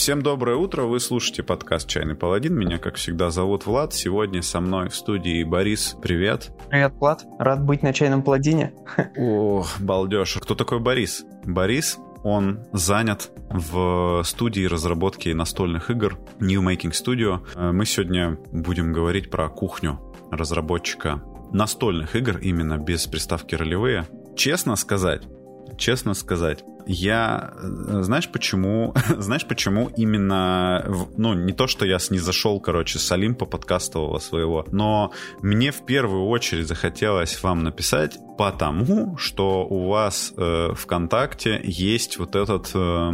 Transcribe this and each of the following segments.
Всем доброе утро, вы слушаете подкаст «Чайный паладин». Меня, как всегда, зовут Влад. Сегодня со мной в студии Борис. Привет. Привет, Влад. Рад быть на «Чайном паладине». О, балдеж. Кто такой Борис? Борис он занят в студии разработки настольных игр New Making Studio. Э, мы сегодня будем говорить про кухню разработчика настольных игр, именно без приставки ролевые. Честно сказать, честно сказать, я, э, знаешь, почему, знаешь, почему именно, ну, не то, что я снизошел, короче, с Олимпа подкастового своего, но мне в первую очередь захотелось вам написать, потому что у вас э, ВКонтакте есть вот этот э,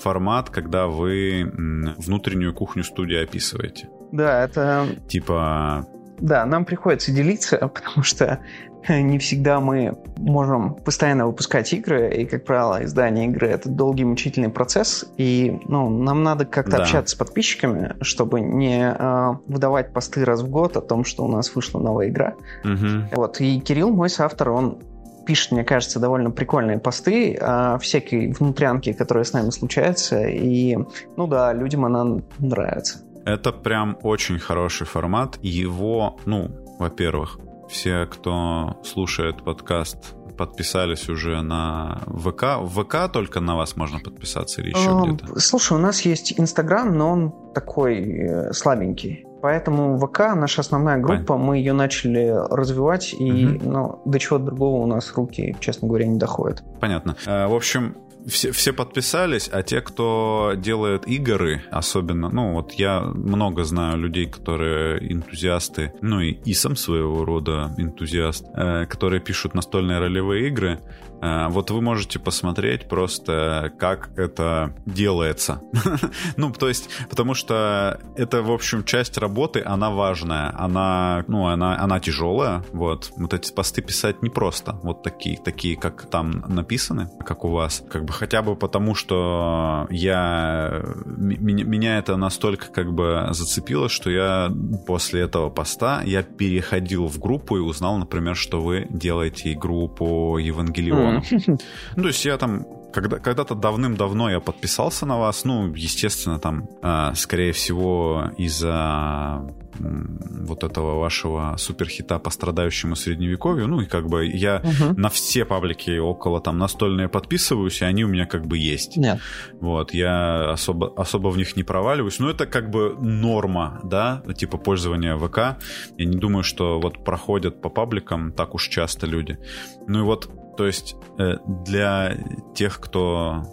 формат, когда вы внутреннюю кухню студии описываете. Да, это... Типа да, нам приходится делиться, потому что не всегда мы можем постоянно выпускать игры, и, как правило, издание игры — это долгий мучительный процесс, и ну, нам надо как-то да. общаться с подписчиками, чтобы не э, выдавать посты раз в год о том, что у нас вышла новая игра. Угу. Вот, и Кирилл, мой соавтор, он пишет, мне кажется, довольно прикольные посты о всякой внутрянке, которая с нами случается, и, ну да, людям она нравится. Это прям очень хороший формат. Его, ну, во-первых, все, кто слушает подкаст, подписались уже на ВК. В ВК только на вас можно подписаться или еще uh, где-то? Слушай, у нас есть Инстаграм, но он такой э, слабенький. Поэтому ВК наша основная группа, Понятно. мы ее начали развивать, и угу. ну, до чего другого у нас руки, честно говоря, не доходят. Понятно. Э, в общем, все, все подписались, а те, кто делает игры, особенно, ну вот я много знаю людей, которые энтузиасты, ну и, и сам своего рода энтузиаст, э, которые пишут настольные ролевые игры, Э, вот вы можете посмотреть просто, как это делается. ну, то есть, потому что это, в общем, часть работы, она важная, она, ну, она, она тяжелая, вот. Вот эти посты писать непросто, вот такие, такие, как там написаны, как у вас. Как бы хотя бы потому, что я, меня, меня это настолько как бы зацепило, что я после этого поста, я переходил в группу и узнал, например, что вы делаете игру по Евангелиону. Ну, то есть я там когда, когда-то давным-давно я подписался на вас, ну, естественно, там, э, скорее всего, из-за вот этого вашего суперхита по страдающему средневековью. Ну и как бы я угу. на все паблики около там настольные подписываюсь, и они у меня как бы есть. Нет. Вот, я особо, особо в них не проваливаюсь. Но это как бы норма, да, типа пользования ВК. Я не думаю, что вот проходят по пабликам так уж часто люди. Ну и вот то есть э, для тех, кто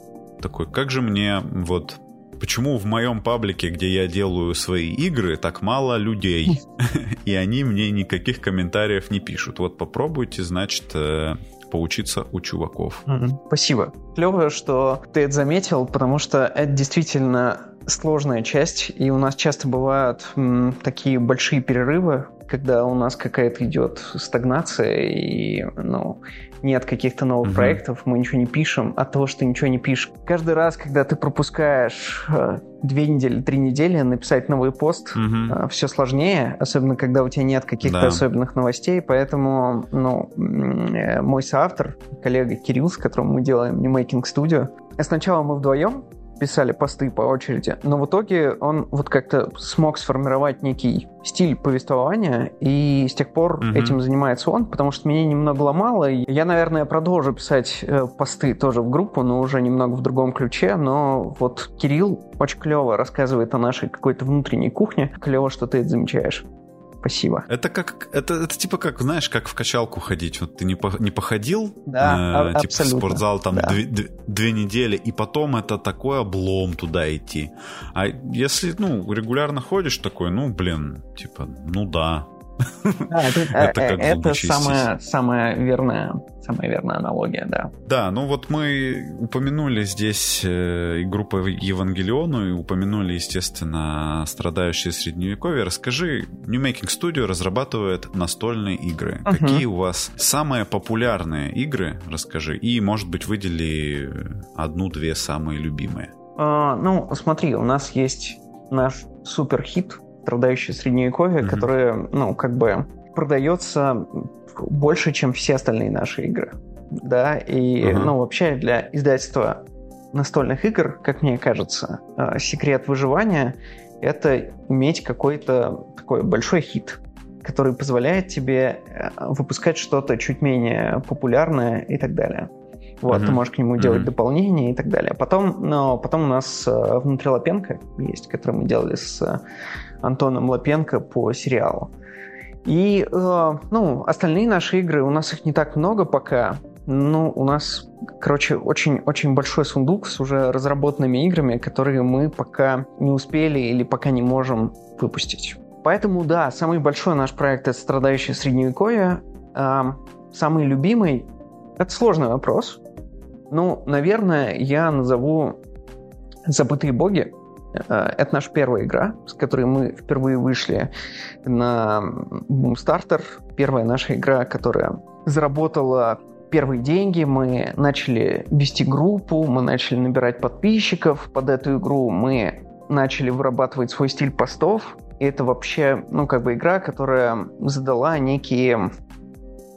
такой, как же мне вот почему в моем паблике, где я делаю свои игры, так мало людей, и они мне никаких комментариев не пишут. Вот попробуйте, значит, э, поучиться у чуваков. Спасибо. Клево, что ты это заметил, потому что это действительно сложная часть, и у нас часто бывают м, такие большие перерывы, когда у нас какая-то идет стагнация, и ну, нет каких-то новых угу. проектов, мы ничего не пишем, от того, что ты ничего не пишешь. Каждый раз, когда ты пропускаешь э, две недели, три недели написать новый пост, угу. э, все сложнее, особенно когда у тебя нет каких-то да. особенных новостей, поэтому ну, э, мой соавтор, коллега Кирилл, с которым мы делаем New Making Studio, сначала мы вдвоем писали посты по очереди, но в итоге он вот как-то смог сформировать некий стиль повествования, и с тех пор угу. этим занимается он, потому что меня немного ломало. И я, наверное, продолжу писать э, посты тоже в группу, но уже немного в другом ключе, но вот Кирилл очень клево рассказывает о нашей какой-то внутренней кухне. Клево, что ты это замечаешь. Спасибо. Это как, это, это типа как, знаешь, как в качалку ходить. Вот ты не, по, не походил, да, э, типа в спортзал там да. две, две, две недели, и потом это такой облом туда идти. А если, ну, регулярно ходишь такой, ну, блин, типа, ну да, да, это, это, э, это самая, самая, верная, самая верная аналогия, да. Да, ну вот мы упомянули здесь э, группу Евангелиону и упомянули, естественно, страдающие средневековье. Расскажи, New Making Studio разрабатывает настольные игры. Uh-huh. Какие у вас самые популярные игры, расскажи, и, может быть, выдели одну-две самые любимые. Uh, ну, смотри, у нас есть наш суперхит страдающее средневековье, mm-hmm. которое, ну, как бы продается больше, чем все остальные наши игры. Да, и, mm-hmm. ну, вообще для издательства настольных игр, как мне кажется, э, секрет выживания — это иметь какой-то такой большой хит, который позволяет тебе э, выпускать что-то чуть менее популярное и так далее. Вот, mm-hmm. ты можешь к нему делать mm-hmm. дополнения и так далее. Потом, но потом у нас э, внутри Лапенко есть, который мы делали с э, Антоном Лапенко по сериалу. И, э, ну, остальные наши игры, у нас их не так много пока. Ну, у нас, короче, очень-очень большой сундук с уже разработанными играми, которые мы пока не успели или пока не можем выпустить. Поэтому, да, самый большой наш проект — это «Страдающее Средневековье». Э, самый любимый — это сложный вопрос. Ну, наверное, я назову «Забытые боги». Э, это наша первая игра, с которой мы впервые вышли на Boomstarter. Первая наша игра, которая заработала первые деньги, мы начали вести группу, мы начали набирать подписчиков под эту игру, мы начали вырабатывать свой стиль постов. И это вообще, ну, как бы игра, которая задала некие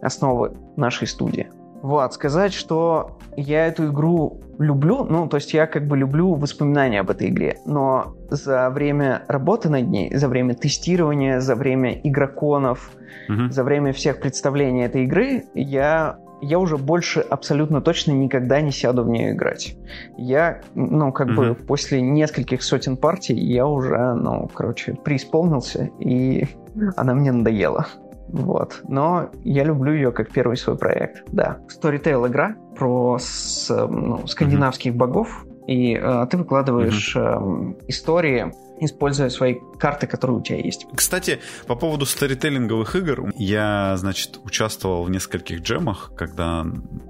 основы нашей студии. Вот, сказать, что я эту игру люблю, ну, то есть я как бы люблю воспоминания об этой игре, но за время работы над ней, за время тестирования, за время игроконов, угу. за время всех представлений этой игры, я я уже больше абсолютно точно никогда не сяду в нее играть. Я, ну, как mm бы после нескольких сотен партий я уже, ну, короче, преисполнился, и она мне надоела. Вот. Но я люблю ее как первый свой проект, да. Storytale игра про с, ну, скандинавских mm-hmm. богов, и э, ты выкладываешь mm-hmm. э, истории используя свои карты, которые у тебя есть. Кстати, по поводу сторителлинговых игр, я, значит, участвовал в нескольких джемах, когда,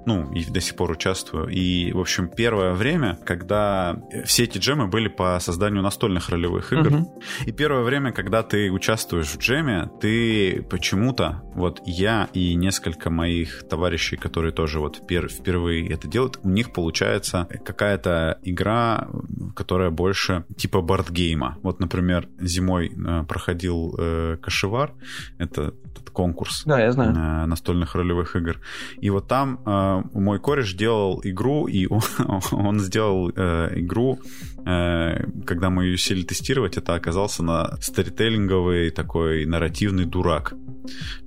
ну, и до сих пор участвую. И, в общем, первое время, когда все эти джемы были по созданию настольных ролевых игр. Угу. И первое время, когда ты участвуешь в джеме, ты почему-то, вот я и несколько моих товарищей, которые тоже вот впервые это делают, у них получается какая-то игра, которая больше типа бордгейма. Вот, например, зимой э, проходил э, Кашевар, это этот конкурс да, я знаю. Э, настольных ролевых игр. И вот там э, мой кореш делал игру, и он, он сделал э, игру, э, когда мы ее сели тестировать, это оказался на сторителлинговый такой нарративный дурак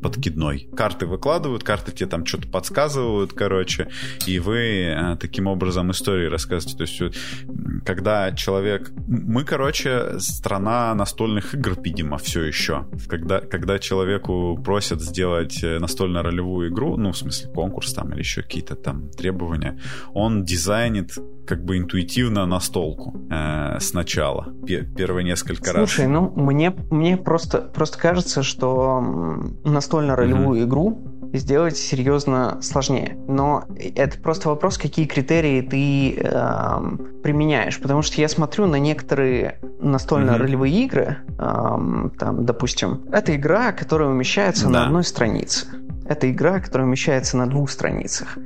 подкидной. Карты выкладывают, карты тебе там что-то подсказывают, короче, и вы э, таким образом истории рассказываете. То есть, когда человек... Мы, короче, страна настольных игр, видимо, все еще. Когда, когда человеку просят сделать э, настольно-ролевую игру, ну, в смысле, конкурс там или еще какие-то там требования, он дизайнит как бы интуитивно настолку э, сначала, первые несколько Слушай, раз. Слушай, ну, мне, мне просто, просто кажется, что настольно-ролевую mm-hmm. игру сделать серьезно сложнее. Но это просто вопрос, какие критерии ты э, применяешь. Потому что я смотрю на некоторые настольно-ролевые mm-hmm. игры, э, там, допустим, это игра, которая умещается да. на одной странице. Это игра, которая умещается на двух страницах.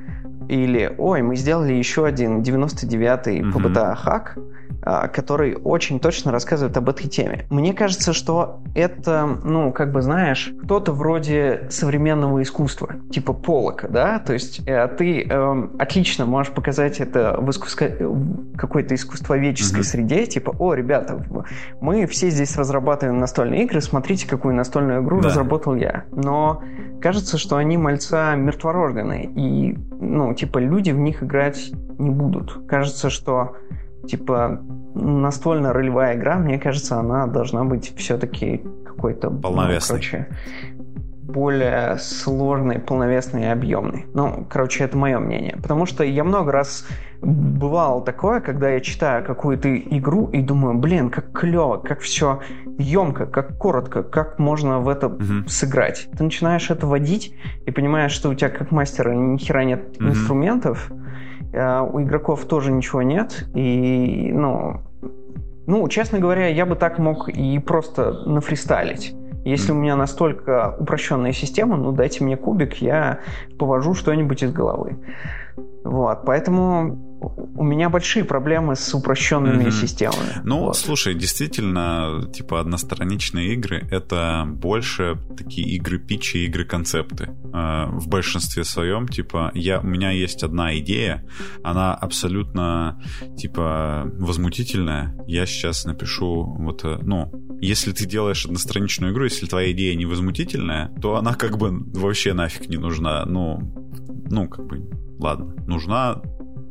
Или, ой, мы сделали еще один 99-й mm-hmm. PBTA хак, а, который очень точно рассказывает об этой теме. Мне кажется, что это, ну, как бы, знаешь, кто-то вроде современного искусства, типа Полока, да, то есть э, ты э, отлично можешь показать это в искусство... какой-то искусствоведческой mm-hmm. среде, типа, о, ребята, мы все здесь разрабатываем настольные игры, смотрите, какую настольную игру да. разработал я. Но кажется, что они мальца мертворожденные, и, ну, типа, люди в них играть не будут. Кажется, что типа настольная ролевая игра, мне кажется, она должна быть все-таки какой-то... Полновесной. Ну, короче, более сложный, полновесный и объемный. Ну, короче, это мое мнение. Потому что я много раз бывало такое, когда я читаю какую-то игру и думаю, блин, как клево, как все емко, как коротко, как можно в это uh-huh. сыграть. Ты начинаешь это водить и понимаешь, что у тебя как мастера ни хера нет uh-huh. инструментов, а у игроков тоже ничего нет, и, ну, ну, честно говоря, я бы так мог и просто нафристайлить. Если у меня настолько упрощенная система, ну дайте мне кубик, я повожу что-нибудь из головы. Вот, поэтому у меня большие проблемы с упрощенными mm-hmm. системами. Ну, вот. слушай, действительно, типа одностраничные игры это больше такие игры питчи, игры концепты. Э, в большинстве своем, типа, я, у меня есть одна идея, она абсолютно, типа, возмутительная. Я сейчас напишу вот, э, ну, если ты делаешь одностраничную игру, если твоя идея не возмутительная, то она как бы вообще нафиг не нужна. Ну, ну, как бы, ладно, нужна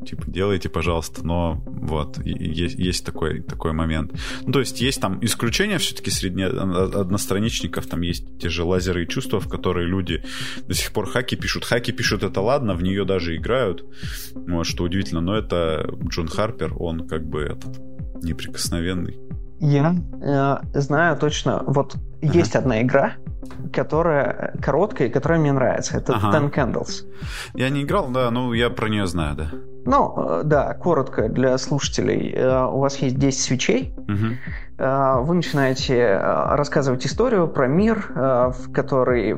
типа, делайте, пожалуйста, но вот, есть, есть такой, такой момент. Ну, то есть есть там исключения все-таки среди одностраничников, там есть те же лазеры и чувства, в которые люди до сих пор хаки пишут. Хаки пишут, это ладно, в нее даже играют, вот, что удивительно, но это Джон Харпер, он как бы этот неприкосновенный. Я э, знаю точно, вот ага. есть одна игра, которая короткая и которая мне нравится. Это ага. Ten Candles. Я не играл, да, но я про нее знаю, да. Ну, э, да, коротко для слушателей. Э, у вас есть 10 свечей. Угу. Вы начинаете рассказывать историю про мир, в который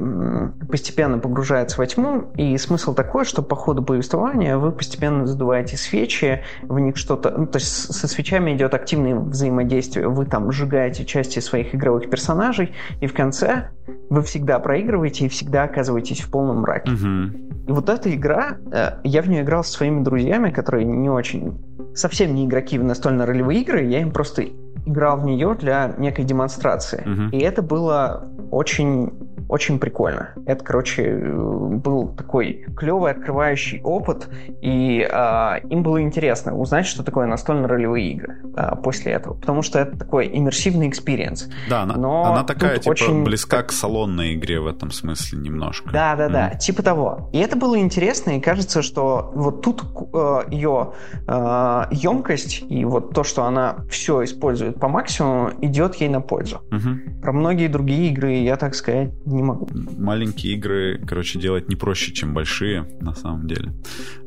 постепенно погружается во тьму. И смысл такой, что по ходу повествования вы постепенно задуваете свечи, в них что-то... Ну, то есть со свечами идет активное взаимодействие. Вы там сжигаете части своих игровых персонажей, и в конце вы всегда проигрываете и всегда оказываетесь в полном мраке. Угу. И вот эта игра, я в нее играл со своими друзьями, которые не очень, совсем не игроки в настольно-ролевые игры, я им просто играл в нее для некой демонстрации. Uh-huh. И это было очень очень прикольно. Это, короче, был такой клевый открывающий опыт, и э, им было интересно узнать, что такое настольно-ролевые игры э, после этого, потому что это такой иммерсивный experience. Да, она, Но она такая, типа, очень... близка к салонной игре в этом смысле немножко. Да, да, mm. да, типа того. И это было интересно, и кажется, что вот тут э, ее э, емкость и вот то, что она все использует по максимуму, идет ей на пользу. Mm-hmm. Про многие другие игры я, так сказать, не могу. Маленькие игры, короче, делать не проще, чем большие, на самом деле.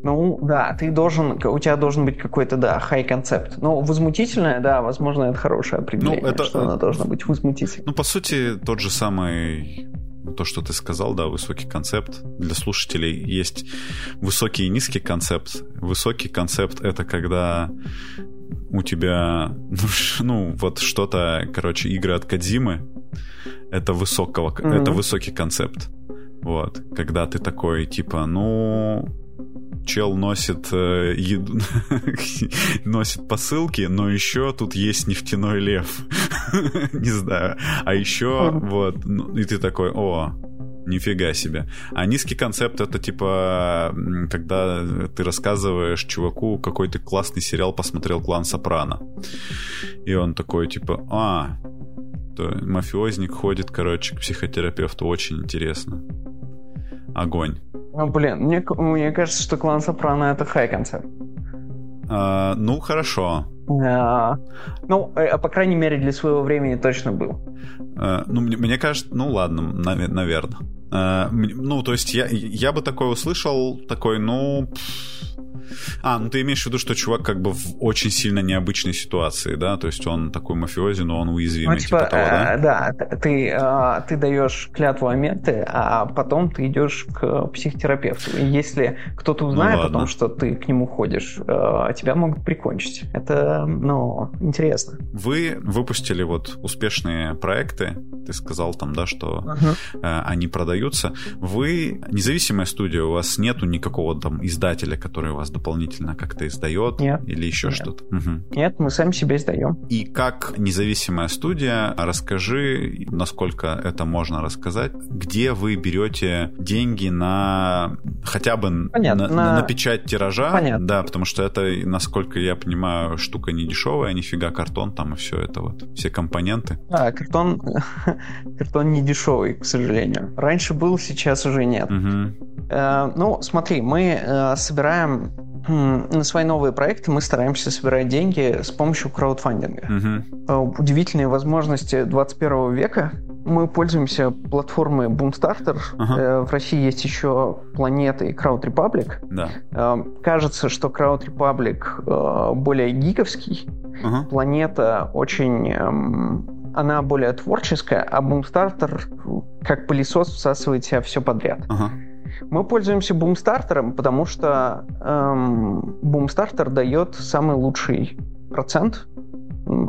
Ну, да, ты должен, у тебя должен быть какой-то, да, хай-концепт. Но возмутительное, да, возможно, это хорошее определение, ну, это, что она должна быть возмутительной. Ну, по сути, тот же самый то, что ты сказал, да, высокий концепт. Для слушателей есть высокий и низкий концепт. Высокий концепт — это когда у тебя, ну, вот что-то, короче, игры от Кадзимы, это высокого, mm-hmm. это высокий концепт. Вот, когда ты такой, типа, ну, чел носит э, еду, носит посылки, но еще тут есть нефтяной лев. Не знаю. А еще вот, ну, и ты такой, о, нифига себе. А низкий концепт это типа, когда ты рассказываешь чуваку, какой ты классный сериал посмотрел «Клан Сопрано». И он такой типа, а, мафиозник ходит, короче, к психотерапевту, очень интересно. Огонь. Ну, блин, мне, мне кажется, что клан Сопрано это хай концепт. А, ну, хорошо. А, ну, э, по крайней мере, для своего времени точно был. А, ну, мне, мне кажется, ну ладно, наверное. А, ну, то есть я, я бы такое услышал, такой, ну... А, ну ты имеешь в виду, что чувак как бы в очень сильно необычной ситуации, да? То есть он такой мафиози, но он уязвимый, ну, типа, типа того, да? Э, да, ты, э, ты даешь клятву Аметы, а потом ты идешь к психотерапевту. И если кто-то ну узнает ну, о том, что ты к нему ходишь, э, тебя могут прикончить. Это, ну, интересно. Вы выпустили вот успешные проекты, ты сказал там, да, что uh-huh. они продаются. Вы независимая студия, у вас нету никакого там издателя, который вас дополнительно как-то издает Нет. или еще что-то? Угу. Нет, мы сами себе издаем. И как независимая студия, расскажи, насколько это можно рассказать, где вы берете деньги на хотя бы Понятно, на, на... на печать тиража? Понятно. Да, потому что это, насколько я понимаю, штука не дешевая, нифига картон там и все это вот, все компоненты. Да, картон, картон не дешевый, к сожалению. Раньше был, сейчас уже нет. Угу. Э, ну, смотри, мы э, собираем на свои новые проекты мы стараемся собирать деньги с помощью краудфандинга. Угу. Удивительные возможности 21 века. Мы пользуемся платформой Boomstarter. Ага. Э, в России есть еще Планета и Crowd Republic. Да. Э, кажется, что Crowd Republic более гиковский. Ага. Планета очень эм, она более творческая, а Boomstarter как пылесос всасывает в себя все подряд. Ага. Мы пользуемся бумстартером, потому что эм, бумстартер дает самый лучший процент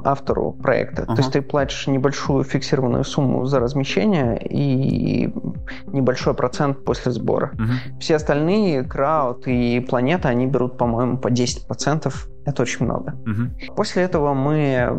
автору проекта. Ага. То есть ты платишь небольшую фиксированную сумму за размещение и небольшой процент после сбора. Угу. Все остальные, крауд и планета, они берут, по-моему, по 10%. Это очень много. Угу. После этого мы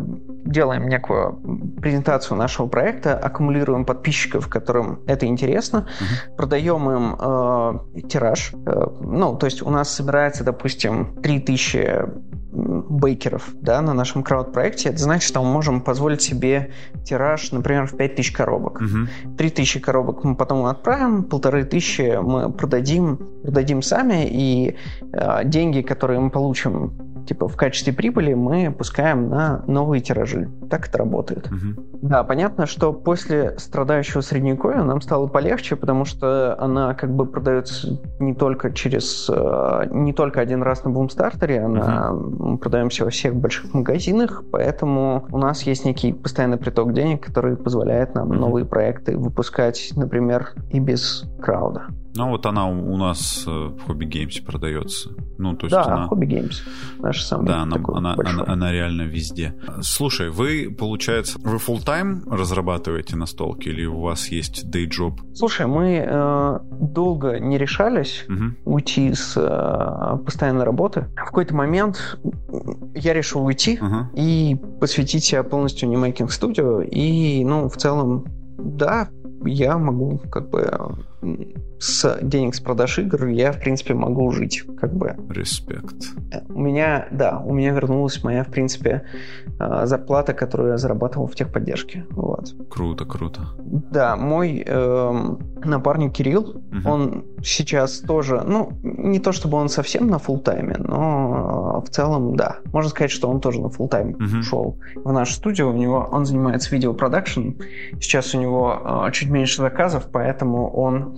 делаем некую презентацию нашего проекта, аккумулируем подписчиков, которым это интересно, угу. продаем им э, тираж. Э, ну, то есть у нас собирается, допустим, 3000 бейкеров да, на нашем крауд-проекте, это значит, что мы можем позволить себе тираж, например, в 5000 коробок. Угу. 3000 коробок мы потом отправим, полторы тысячи мы продадим, продадим сами, и э, деньги, которые мы получим типа в качестве прибыли мы пускаем на новые тиражи. Так это работает. Угу. Да, понятно, что после страдающего средневековья нам стало полегче, потому что она как бы продается не только через э, не только один раз на бумстартере, она угу. мы продаемся во всех больших магазинах, поэтому у нас есть некий постоянный приток денег, который позволяет нам угу. новые проекты выпускать, например, и без крауда. Ну, вот она у нас э, в Hobby Games продается. Ну, то есть да, она... Hobby Games. Наша самая Да, она, она, она, она реально везде. Слушай, вы, получается, вы full time разрабатываете настолки или у вас есть day job? Слушай, мы э, долго не решались угу. уйти с э, постоянной работы. В какой-то момент я решил уйти угу. и посвятить себя полностью немейкинг студию. И, ну, в целом, да, я могу как бы с денег с продаж игр я, в принципе, могу жить, как бы. Респект. У меня, да, у меня вернулась моя, в принципе, а, зарплата, которую я зарабатывал в техподдержке. Вот. Круто, круто. Да, мой э, напарник Кирилл, угу. он сейчас тоже, ну, не то чтобы он совсем на фул тайме, но в целом, да, можно сказать, что он тоже на фул тайм угу. шел в нашу студию. У него он занимается видеопродакшн. Сейчас у него э, чуть меньше заказов, поэтому он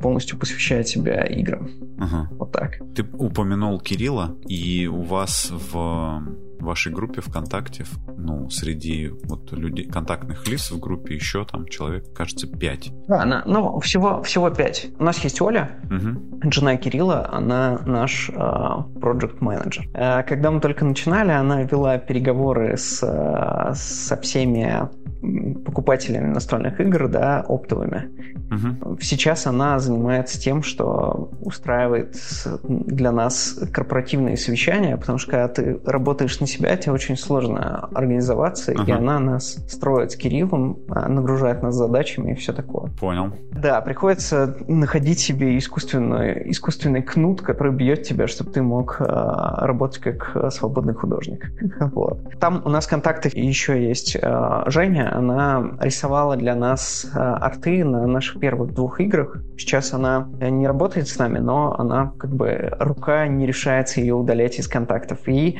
полностью посвящает себя играм. Ага. Вот так. Ты упомянул Кирилла, и у вас в вашей группе ВКонтакте, ну, среди вот людей, контактных лиц в группе еще там человек, кажется, пять. Да, она, ну, всего, всего пять. У нас есть Оля, угу. жена Кирилла, она наш проект uh, менеджер. Uh, когда мы только начинали, она вела переговоры с, uh, со всеми покупателями настольных игр, да, оптовыми. Угу. Сейчас она занимается тем, что устраивает для нас корпоративные совещания, потому что когда ты работаешь на себя, тебе очень сложно организоваться, ага. и она нас строит с Кириллом, а, нагружает нас задачами и все такое. Понял. Да, приходится находить себе искусственный, искусственный кнут, который бьет тебя, чтобы ты мог э, работать как свободный художник. Вот. Там у нас в контактах еще есть э, Женя, она рисовала для нас э, арты на наших первых двух играх. Сейчас она не работает с нами, но она как бы рука не решается ее удалять из контактов. И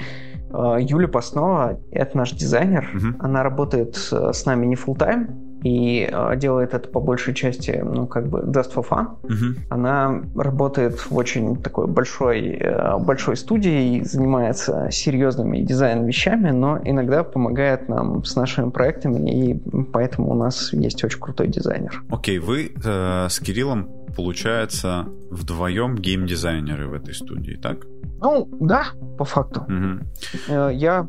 э, Юля Паснова, это наш дизайнер, угу. она работает с нами не full time и э, делает это по большей части, ну, как бы just for fun. Uh-huh. Она работает в очень такой большой, э, большой студии и занимается серьезными дизайн-вещами, но иногда помогает нам с нашими проектами, и поэтому у нас есть очень крутой дизайнер. Окей, okay, вы э, с Кириллом, получается, вдвоем геймдизайнеры в этой студии, так? Ну, да, по факту. Uh-huh. Я,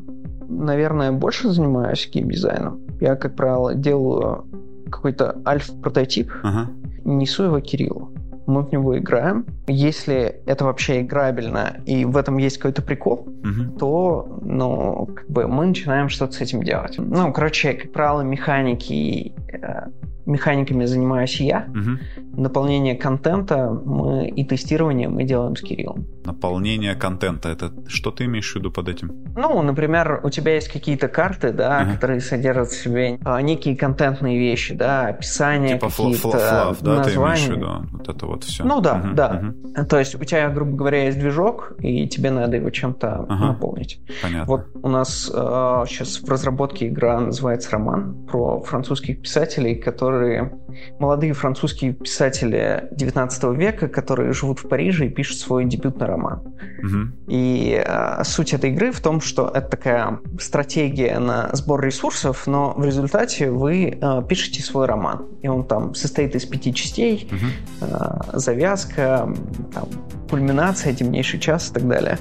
наверное, больше занимаюсь геймдизайном. Я, как правило, делаю какой-то альф-прототип, ага. несу его Кириллу. Мы в него играем. Если это вообще играбельно и в этом есть какой-то прикол, угу. то ну, как бы мы начинаем что-то с этим делать. Ну, короче, как правило, механики э, механиками занимаюсь я. Угу. Наполнение контента мы и тестирование мы делаем с Кириллом. Наполнение контента это что ты имеешь в виду под этим? Ну, например, у тебя есть какие-то карты, да, угу. которые содержат в себе а, некие контентные вещи, да, описание типа какие-то флаф, да, названия. ты имеешь в виду вот это вот все. Ну да, угу. да. Угу. То есть у тебя, грубо говоря, есть движок, и тебе надо его чем-то ага. наполнить. Понятно. Вот у нас э, сейчас в разработке игра называется «Роман» про французских писателей, которые которые молодые французские писатели 19 века, которые живут в Париже и пишут свой дебютный роман. Угу. И э, суть этой игры в том, что это такая стратегия на сбор ресурсов, но в результате вы э, пишете свой роман. И он там состоит из пяти частей, угу. э, завязка, там, кульминация, темнейший час и так далее.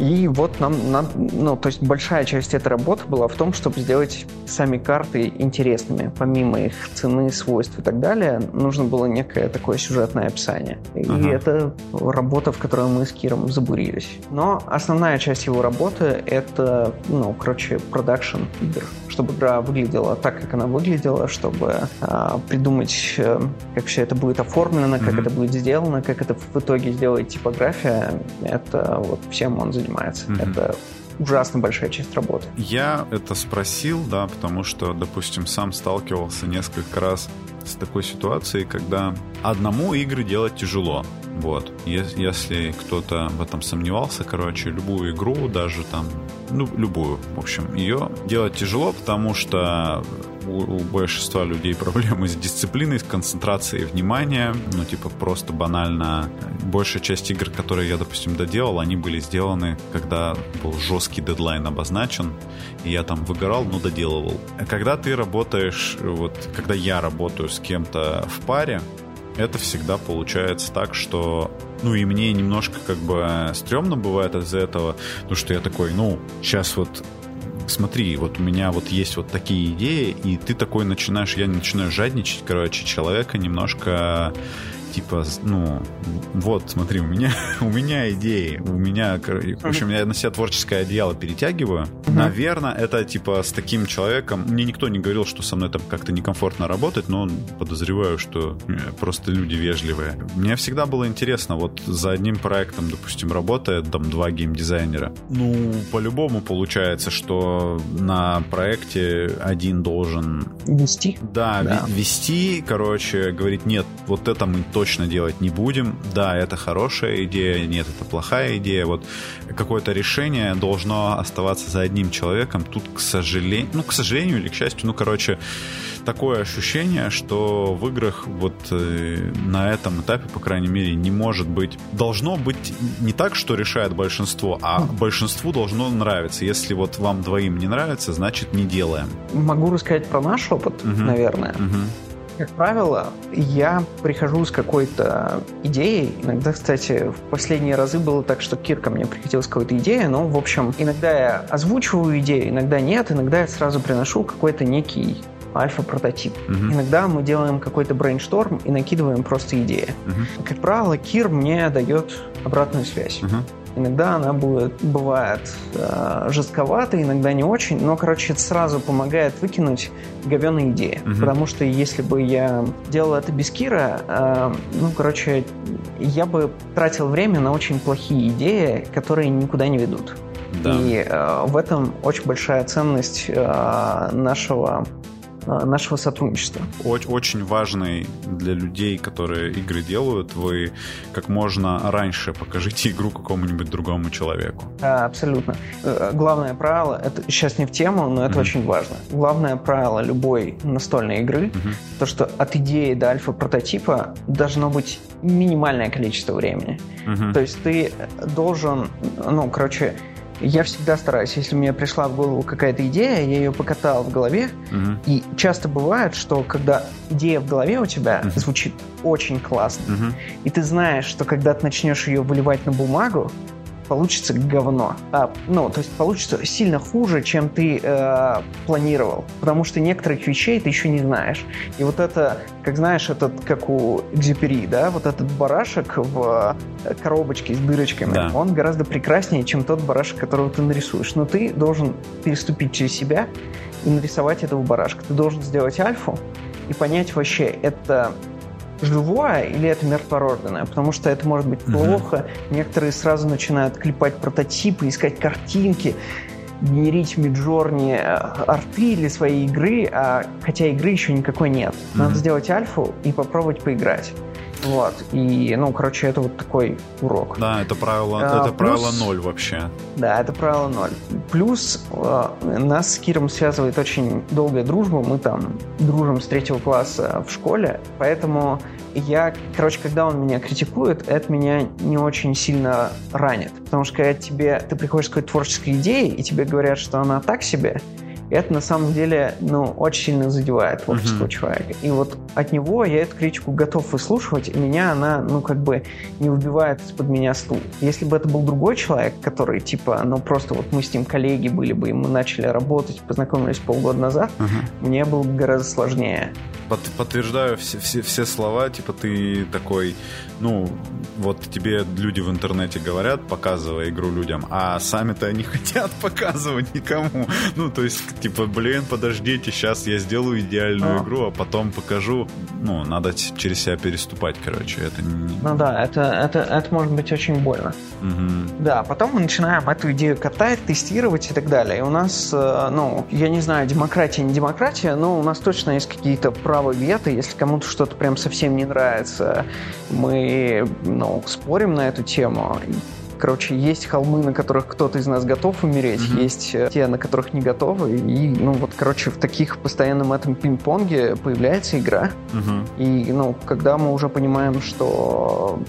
И вот нам, нам, ну, то есть большая часть этой работы была в том, чтобы сделать сами карты интересными. Помимо их цены, свойств и так далее, нужно было некое такое сюжетное описание. И ага. это работа, в которой мы с Киром забурились. Но основная часть его работы — это, ну, короче, продакшн игр чтобы игра выглядела так, как она выглядела, чтобы э, придумать, э, как все это будет оформлено, как mm-hmm. это будет сделано, как это в итоге сделает типография. Это вот всем он занимается. Mm-hmm. Это ужасно большая часть работы. Я это спросил, да, потому что, допустим, сам сталкивался несколько раз с такой ситуацией, когда одному игры делать тяжело. Вот. Если кто-то в этом сомневался, короче, любую игру, даже там, ну, любую, в общем, ее делать тяжело, потому что у, у большинства людей проблемы с дисциплиной, с концентрацией внимания. Ну, типа, просто банально. Большая часть игр, которые я, допустим, доделал, они были сделаны, когда был жесткий дедлайн обозначен, и я там выгорал, но доделывал. Когда ты работаешь, вот, когда я работаю с кем-то в паре, это всегда получается так, что ну и мне немножко как бы стрёмно бывает из-за этого, ну что я такой, ну, сейчас вот смотри, вот у меня вот есть вот такие идеи, и ты такой начинаешь, я начинаю жадничать, короче, человека немножко типа, ну, вот, смотри, у меня, у меня идеи, у меня, в общем, я на себя творческое одеяло перетягиваю. Uh-huh. Наверное, это, типа, с таким человеком, мне никто не говорил, что со мной там как-то некомфортно работать, но подозреваю, что э, просто люди вежливые. Мне всегда было интересно, вот за одним проектом, допустим, работает там два геймдизайнера. Ну, по-любому получается, что на проекте один должен... Вести? Да, да. вести, короче, говорить, нет, вот это мы точно точно делать не будем. Да, это хорошая идея, нет, это плохая идея. Вот какое-то решение должно оставаться за одним человеком. Тут, к сожалению, ну, к сожалению или к счастью, ну, короче, такое ощущение, что в играх вот э, на этом этапе, по крайней мере, не может быть... Должно быть не так, что решает большинство, а большинству должно нравиться. Если вот вам двоим не нравится, значит, не делаем. Могу рассказать про наш опыт, угу. наверное. Угу как правило, я прихожу с какой-то идеей. Иногда, кстати, в последние разы было так, что Кир ко мне приходил с какой-то идеей, но, в общем, иногда я озвучиваю идею, иногда нет, иногда я сразу приношу какой-то некий альфа-прототип. Угу. Иногда мы делаем какой-то брейншторм и накидываем просто идеи. Угу. Как правило, Кир мне дает обратную связь. Угу. Иногда она будет, бывает э, жестковатой, иногда не очень, но, короче, это сразу помогает выкинуть говеные идеи. Угу. Потому что если бы я делал это без Кира, э, ну, короче, я бы тратил время на очень плохие идеи, которые никуда не ведут. Да. И э, в этом очень большая ценность э, нашего нашего сотрудничества. Очень важный для людей, которые игры делают, вы как можно раньше покажите игру какому-нибудь другому человеку. Абсолютно. Э, главное правило, это сейчас не в тему, но это mm-hmm. очень важно. Главное правило любой настольной игры, mm-hmm. то что от идеи до альфа-прототипа должно быть минимальное количество времени. Mm-hmm. То есть ты должен, ну, короче, я всегда стараюсь, если мне пришла в голову какая-то идея, я ее покатал в голове, угу. и часто бывает, что когда идея в голове у тебя угу. звучит очень классно, угу. и ты знаешь, что когда ты начнешь ее выливать на бумагу, получится говно. А, ну, то есть получится сильно хуже, чем ты э, планировал. Потому что некоторых вещей ты еще не знаешь. И вот это, как знаешь, этот, как у Экзюпери, да, вот этот барашек в э, коробочке с дырочками, да. он гораздо прекраснее, чем тот барашек, которого ты нарисуешь. Но ты должен переступить через себя и нарисовать этого барашка. Ты должен сделать альфу и понять вообще, это живое или это мертворожденное, потому что это может быть плохо. Угу. Некоторые сразу начинают клепать прототипы, искать картинки, генерить Миджорни э, арты для своей игры, а, хотя игры еще никакой нет. Надо угу. сделать альфу и попробовать поиграть. Вот. И, ну, короче, это вот такой урок. Да, это правило, а, это плюс, правило ноль вообще. Да, это правило ноль. плюс э, нас с Киром связывает очень долгая дружба. Мы там дружим с третьего класса в школе, поэтому я, короче, когда он меня критикует, это меня не очень сильно ранит. Потому что когда тебе, ты приходишь с какой-то творческой идеей, и тебе говорят, что она так себе, это на самом деле, ну, очень сильно задевает творчество uh-huh. человека. И вот от него я эту критику готов выслушивать, и меня она, ну, как бы не выбивает из-под меня стул. Если бы это был другой человек, который, типа, ну, просто вот мы с ним коллеги были бы, и мы начали работать, познакомились полгода назад, uh-huh. мне было бы гораздо сложнее. Под, подтверждаю все, все, все слова, типа, ты такой, ну, вот тебе люди в интернете говорят, показывай игру людям, а сами-то не хотят показывать никому. Ну, то есть, типа, блин, подождите, сейчас я сделаю идеальную а. игру, а потом покажу. Ну, надо через себя переступать, короче. Это не... Ну да, это, это, это может быть очень больно. Угу. Да, потом мы начинаем эту идею катать, тестировать и так далее. И у нас, э, ну, я не знаю, демократия, не демократия, но у нас точно есть какие-то права вето. Если кому-то что-то прям совсем не нравится, мы, ну, спорим на эту тему. Короче, есть холмы, на которых кто-то из нас готов умереть, mm-hmm. есть э, те, на которых не готовы. И, ну, вот, короче, в таких постоянном этом пинг-понге появляется игра. Mm-hmm. И, ну, когда мы уже понимаем, что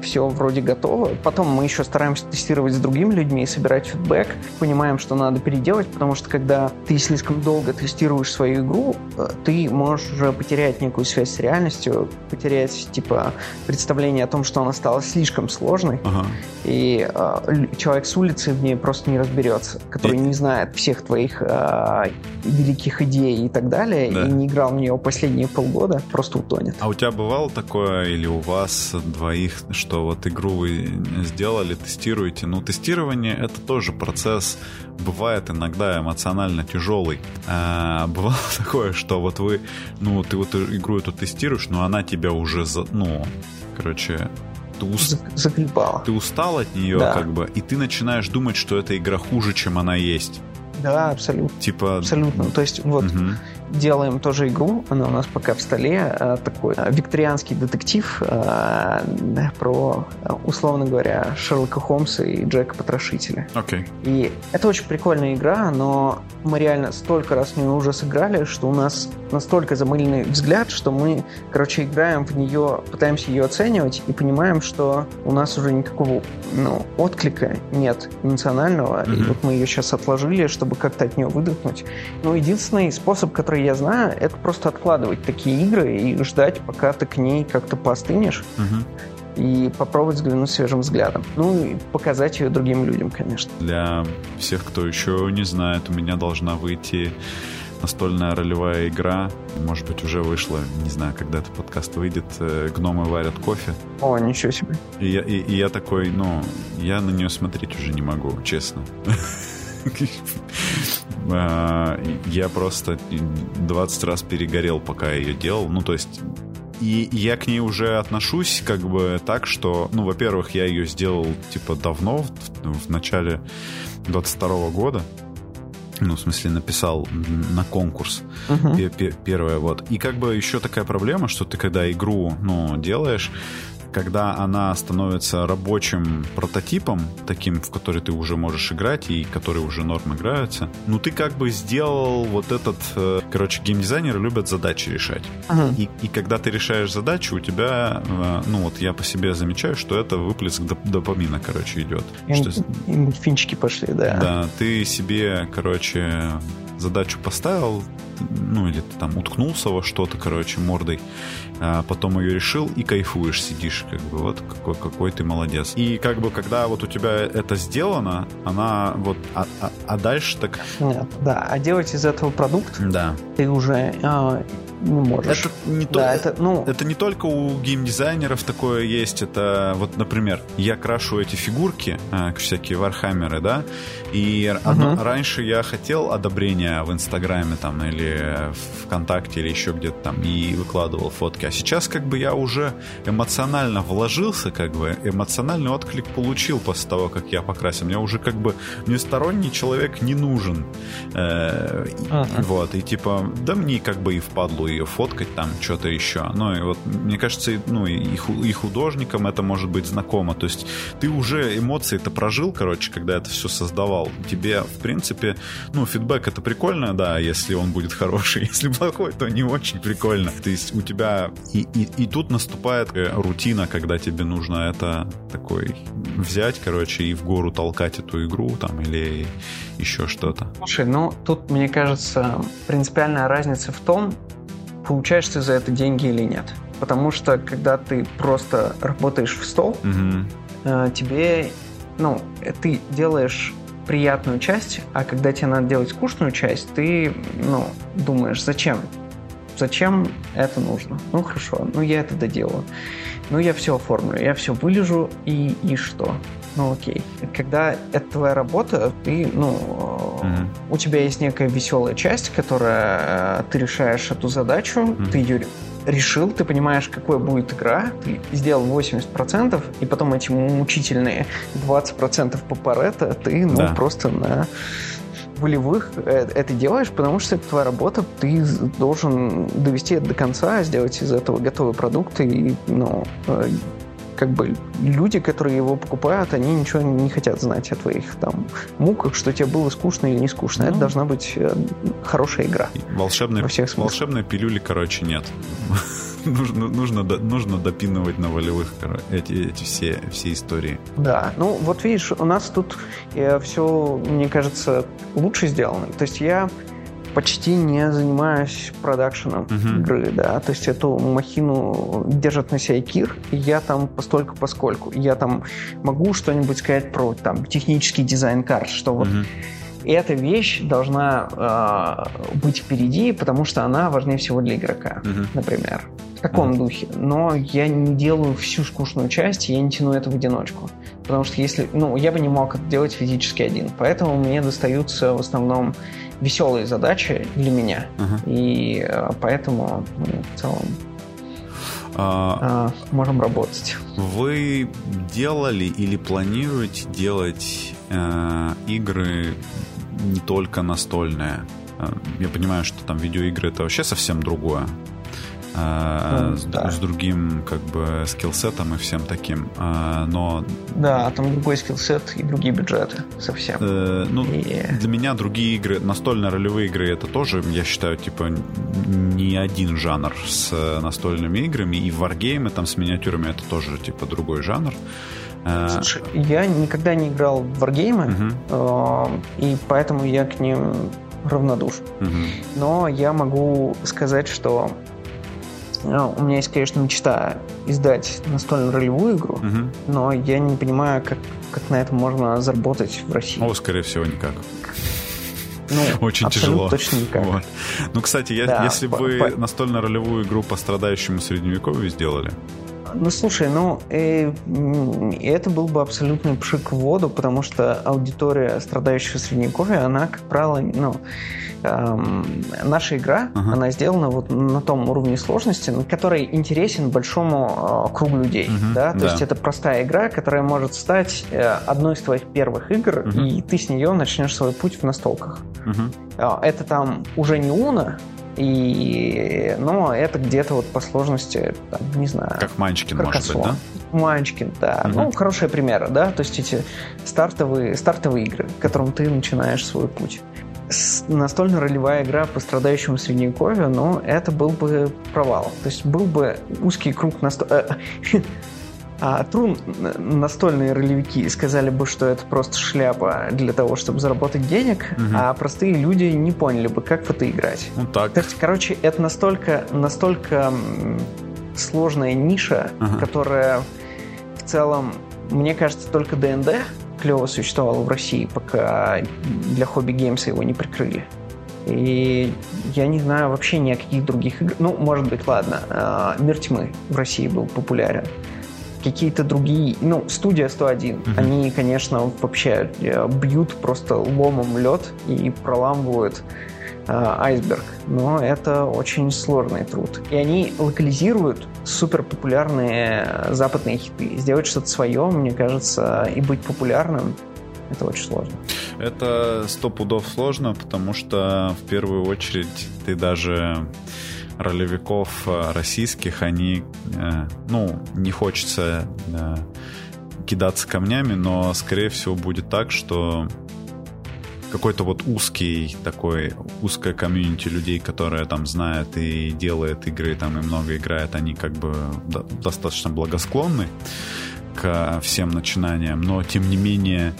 все вроде готово. Потом мы еще стараемся тестировать с другими людьми и собирать фидбэк. Понимаем, что надо переделать, потому что когда ты слишком долго тестируешь свою игру, э, ты можешь уже потерять некую связь с реальностью, потерять, типа, представление о том, что она стала слишком сложной, ага. и э, человек с улицы в ней просто не разберется, который и... не знает всех твоих э, великих идей и так далее, да. и не играл в нее последние полгода, просто утонет. А у тебя бывало такое, или у вас двоих, что что вот игру вы сделали, тестируете. Ну, тестирование — это тоже процесс, бывает иногда эмоционально тяжелый. А, бывало такое, что вот вы, ну, ты вот игру эту тестируешь, но она тебя уже, за, ну, короче, ты, уст... ты устал от нее, да. как бы, и ты начинаешь думать, что эта игра хуже, чем она есть. Да, абсолютно. Типа... Абсолютно. То есть вот угу. Делаем тоже игру, она у нас пока в столе, э, такой э, викторианский детектив э, про, условно говоря, Шерлока Холмса и Джека Потрошителя. Окей. Okay. И это очень прикольная игра, но мы реально столько раз в нее уже сыграли, что у нас настолько замыленный взгляд, что мы, короче, играем в нее, пытаемся ее оценивать и понимаем, что у нас уже никакого ну, отклика нет эмоционального. Mm-hmm. И вот мы ее сейчас отложили, чтобы как-то от нее выдохнуть. Но единственный способ, который я знаю, это просто откладывать такие игры и ждать, пока ты к ней как-то поостынешь. Mm-hmm и попробовать взглянуть свежим взглядом. Ну и показать ее другим людям, конечно. Для всех, кто еще не знает, у меня должна выйти настольная ролевая игра. Может быть, уже вышла, не знаю, когда этот подкаст выйдет. Э, Гномы варят кофе. О, ничего себе. И я, и, и я такой, ну, я на нее смотреть уже не могу, честно. А, я просто 20 раз перегорел, пока я ее делал. Ну, то есть и я к ней уже отношусь как бы так, что, ну, во-первых, я ее сделал, типа, давно, в, в начале 22 года ну, в смысле, написал на конкурс uh-huh. первое, вот. И как бы еще такая проблема, что ты когда игру, ну, делаешь, когда она становится рабочим прототипом, таким, в который ты уже можешь играть и который уже норм играются, ну ты как бы сделал вот этот... Э, короче, геймдизайнеры любят задачи решать. Ага. И, и когда ты решаешь задачу, у тебя, э, ну вот я по себе замечаю, что это выплеск допамина, короче, идет. И, что... и финчики пошли, да. Да, ты себе, короче, задачу поставил, ну или ты там уткнулся во что-то, короче, мордой, а потом ее решил и кайфуешь, сидишь, как бы, вот какой, какой ты молодец. И как бы, когда вот у тебя это сделано, она вот, а, а, а дальше так... Нет, да, а делать из этого продукт, да. ты уже а, не можешь. Это не, то, да, это, ну... это не только у геймдизайнеров такое есть, это вот, например, я крашу эти фигурки, а, всякие вархаммеры, да, и одно, раньше я хотел одобрения в Инстаграме там или ВКонтакте или еще где-то там и выкладывал фотки, а сейчас как бы я уже эмоционально вложился, как бы эмоциональный отклик получил после того, как я покрасил. Мне уже как бы мне сторонний человек не нужен. Э, uh-huh. Вот, и типа, да мне как бы и впадлу ее фоткать, там что-то еще. Ну и вот, мне кажется, ну и, и художникам это может быть знакомо. То есть ты уже эмоции-то прожил, короче, когда это все создавал. Тебе, в принципе, ну, фидбэк это прикольно, да, если он будет хороший. Если плохой, то не очень прикольно. То есть у тебя... И, и, и тут наступает рутина, когда тебе нужно это такой взять, короче, и в гору толкать эту игру там или еще что-то. Слушай, ну тут, мне кажется, принципиальная разница в том, получаешь ты за это деньги или нет. Потому что когда ты просто работаешь в стол, угу. тебе, ну, ты делаешь приятную часть, а когда тебе надо делать скучную часть, ты, ну, думаешь, зачем? Зачем это нужно? Ну, хорошо, ну, я это доделаю. Ну, я все оформлю, я все вылежу, и, и что? Ну, окей. Когда это твоя работа, ты, ну, mm-hmm. у тебя есть некая веселая часть, которая э, ты решаешь эту задачу, mm-hmm. ты ее решил, ты понимаешь, какой будет игра, ты сделал 80%, и потом эти мучительные 20% по Паретто ты ну, да. просто на волевых э, это делаешь, потому что это твоя работа, ты должен довести это до конца, сделать из этого готовый продукт, и ну, э, как бы люди, которые его покупают, они ничего не хотят знать о твоих там муках, что тебе было скучно или не скучно. Ну, это должна быть э, хорошая игра. Волшебной, волшебной пилюли, короче, нет. нужно, нужно, нужно допинывать на волевых эти, эти все, все истории. Да, ну вот видишь, у нас тут э, все, мне кажется, лучше сделано. То есть я почти не занимаюсь продакшеном uh-huh. игры, да, то есть эту махину держат на себе Кир, и я там постольку поскольку. Я там могу что-нибудь сказать про там технический дизайн карт, что вот uh-huh. эта вещь должна э, быть впереди, потому что она важнее всего для игрока, uh-huh. например. В таком uh-huh. духе. Но я не делаю всю скучную часть, я не тяну это в одиночку. Потому что если... Ну, я бы не мог это делать физически один. Поэтому мне достаются в основном веселые задачи для меня. Uh-huh. И э, поэтому мы в целом а, а, можем работать. Вы делали или планируете делать э, игры не только настольные? Э, я понимаю, что там видеоигры это вообще совсем другое ну, с, да. с другим как бы скиллсетом и всем таким. А, но... Да, там другой скиллсет и другие бюджеты совсем. Э, ну, и... Для меня другие игры, настольно-ролевые игры, это тоже, я считаю, типа не один жанр с настольными играми, и варгеймы там с миниатюрами это тоже типа другой жанр. Э, Слушай, я никогда не играл в варгеймы, угу. и поэтому я к ним равнодушен. Угу. Но я могу сказать, что ну, у меня есть, конечно, мечта издать настольную ролевую игру, угу. но я не понимаю, как, как на этом можно заработать в России. О, скорее всего, никак. Ну, Очень тяжело. Точно никак. Вот. Ну, кстати, я, да, если бы по... настольно-ролевую игру по страдающему средневековью сделали, ну, слушай, ну, э, это был бы абсолютный пшик в воду, потому что аудитория страдающего средневековья, она, как правило, ну, эм, наша игра, uh-huh. она сделана вот на том уровне сложности, который интересен большому э, кругу людей, uh-huh. да, то да. есть это простая игра, которая может стать э, одной из твоих первых игр, uh-huh. и ты с нее начнешь свой путь в настолках. Uh-huh. Это там уже не Уна, и, но это где-то вот по сложности, там, не знаю. Как Манчкин, может быть, да? Манчкин, да. Угу. Ну, хорошие примеры, да. То есть эти стартовые, стартовые игры, к которым ты начинаешь свой путь. Настольно-ролевая игра по страдающему средневековью, но это был бы провал. То есть был бы узкий круг настол... А трун настольные ролевики сказали бы, что это просто шляпа для того, чтобы заработать денег, угу. а простые люди не поняли бы, как в это играть. Ну так. Есть, короче, это настолько, настолько сложная ниша, ага. которая в целом, мне кажется, только ДНД клево существовало в России, пока для хобби геймса его не прикрыли. И я не знаю вообще ни о каких других играх. Ну, может быть, ладно. А, Мир тьмы в России был популярен какие-то другие, ну, студия 101, mm-hmm. они, конечно, вообще э, бьют просто ломом лед и проламывают э, айсберг, но это очень сложный труд. И они локализируют супер популярные западные хиты. Сделать что-то свое, мне кажется, и быть популярным это очень сложно. Это сто пудов сложно, потому что в первую очередь ты даже ролевиков э, российских, они, э, ну, не хочется э, кидаться камнями, но, скорее всего, будет так, что какой-то вот узкий такой, узкая комьюнити людей, которые там знают и делают игры, там и много играют, они как бы достаточно благосклонны к всем начинаниям, но тем не менее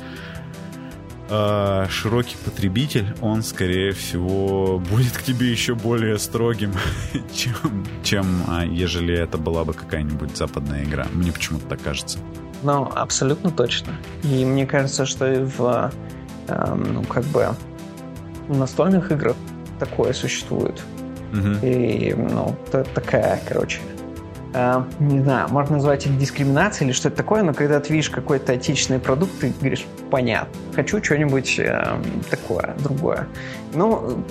э, широкий потребитель, он, скорее всего, будет к тебе еще более строгим, чем, чем а, ежели это была бы какая-нибудь западная игра. Мне почему-то так кажется. Ну, абсолютно точно. И мне кажется, что в Эм, ну, как бы в настольных играх такое существует. Угу. И, ну, это такая, короче, э, не знаю, можно назвать это дискриминацией или что-то такое, но когда ты видишь какой-то отечественный продукт, ты говоришь, понятно, хочу что-нибудь э, такое, другое. Ну,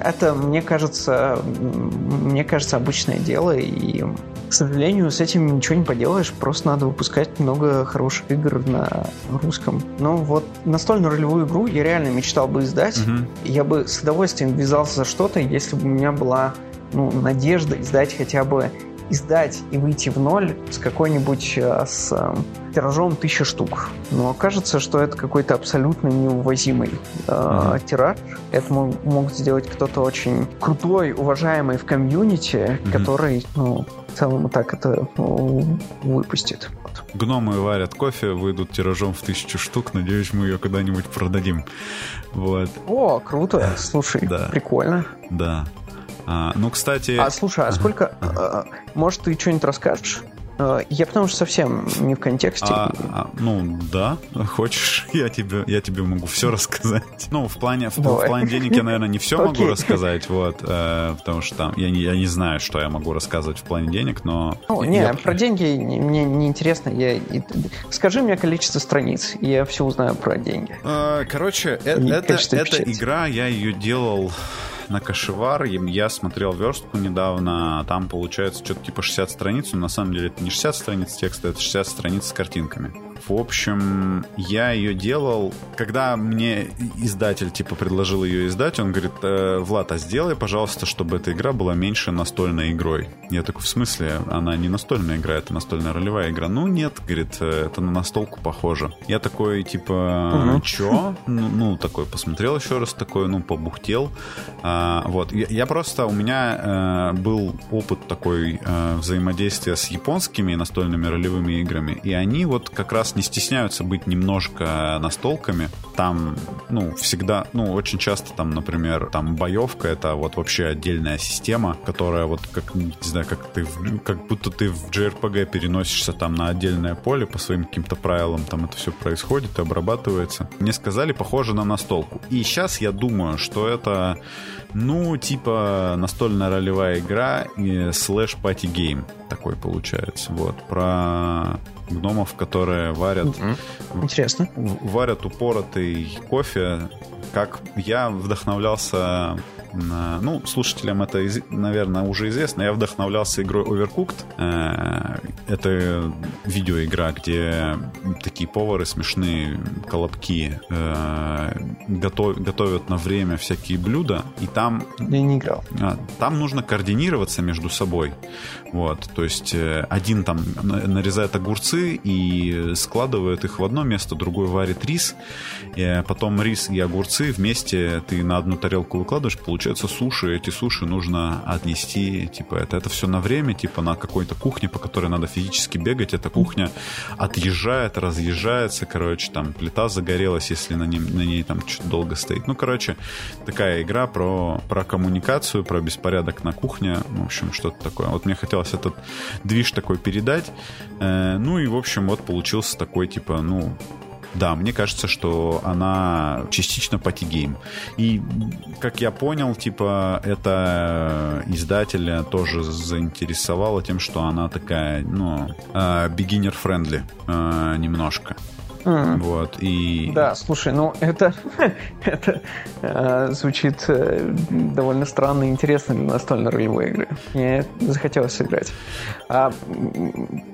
это, мне кажется, мне кажется, обычное дело, и к сожалению, с этим ничего не поделаешь, просто надо выпускать много хороших игр на русском. Ну вот настольную ролевую игру я реально мечтал бы издать. Угу. Я бы с удовольствием ввязался за что-то, если бы у меня была ну, надежда издать хотя бы издать и выйти в ноль с какой-нибудь э, с э, тиражом тысяча штук. Но кажется, что это какой-то абсолютно неувозимый э, mm-hmm. тираж. Это мог, сделать кто-то очень крутой, уважаемый в комьюнити, mm-hmm. который, ну, в целом так это ну, выпустит. Гномы варят кофе, выйдут тиражом в тысячу штук. Надеюсь, мы ее когда-нибудь продадим. Вот. О, круто. Слушай, да. прикольно. Да. А, ну, кстати... А, слушай, а сколько... А, может, ты что-нибудь расскажешь? А, я потому что совсем не в контексте. А, а, ну да, хочешь, я тебе, я тебе могу все рассказать. Ну, в плане, в, в плане денег я, наверное, не все okay. могу рассказать, вот, э, потому что там я не, я не знаю, что я могу рассказывать в плане денег, но... Ну, не, я... про деньги мне не интересно. Я... Скажи мне количество страниц, и я все узнаю про деньги. Э, короче, э, это, эта игра, я ее делал на кошевар. Я смотрел верстку недавно, там получается что-то типа 60 страниц, но на самом деле это не 60 страниц текста, это 60 страниц с картинками. В общем, я ее делал, когда мне издатель типа предложил ее издать, он говорит, э, Влад, а сделай, пожалуйста, чтобы эта игра была меньше настольной игрой. Я такой, в смысле, она не настольная игра, это настольная ролевая игра. Ну нет, говорит, э, это на настолку похоже. Я такой, типа, угу. чё? Ну, ну, такой посмотрел еще раз, такой, ну, побухтел. А, вот, я, я просто, у меня э, был опыт такой э, взаимодействия с японскими настольными ролевыми играми, и они вот как раз не стесняются быть немножко настолками. Там, ну, всегда, ну, очень часто там, например, там боевка — это вот вообще отдельная система, которая вот как, не знаю, как ты, как будто ты в JRPG переносишься там на отдельное поле по своим каким-то правилам, там это все происходит и обрабатывается. Мне сказали, похоже на настолку. И сейчас я думаю, что это, ну, типа настольная ролевая игра и слэш party game такой получается. Вот. Про гномов, которые варят... Интересно. Варят упоротый кофе. Как я вдохновлялся ну, слушателям это, наверное, уже известно. Я вдохновлялся игрой Overcooked. Э, это видеоигра, где такие повары смешные, колобки, э, готовят на время всякие блюда, и там... Я не играл. А, там нужно координироваться между собой. Вот, то есть э, один там нарезает огурцы и складывает их в одно место, другой варит рис, и потом рис и огурцы вместе ты на одну тарелку выкладываешь, получается суши, эти суши нужно отнести, типа, это, это все на время, типа, на какой-то кухне, по которой надо физически бегать, эта кухня отъезжает, разъезжается, короче, там, плита загорелась, если на, ней, на ней там что-то долго стоит. Ну, короче, такая игра про, про коммуникацию, про беспорядок на кухне, в общем, что-то такое. Вот мне хотелось этот движ такой передать, э, ну, и, в общем, вот получился такой, типа, ну, да, мне кажется, что она частично патигейм. И, как я понял, типа, это издателя тоже заинтересовало тем, что она такая, ну, beginner-friendly э, немножко. Mm. Вот, и... Да, слушай, ну это, это э, звучит э, довольно странно и интересно для настольной ролевой игры. Мне захотелось сыграть. А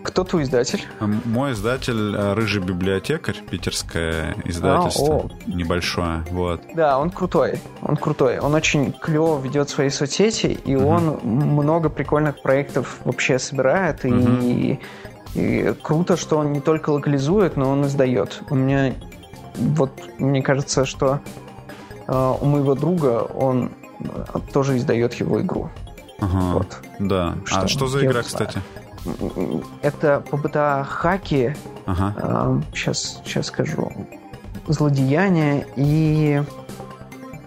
кто твой издатель? Мой издатель э, Рыжий библиотекарь, питерское издательство. А, небольшое, вот. Да, он крутой. Он крутой. Он очень клево ведет свои соцсети, и угу. он много прикольных проектов вообще собирает, угу. и и круто, что он не только локализует, но он издает. У меня вот мне кажется, что э, у моего друга он э, тоже издает его игру. Ага. Вот. Да. Что, а что за игра, кстати? Это ПБТА хаки. Ага. Э, сейчас, сейчас скажу. Злодеяние и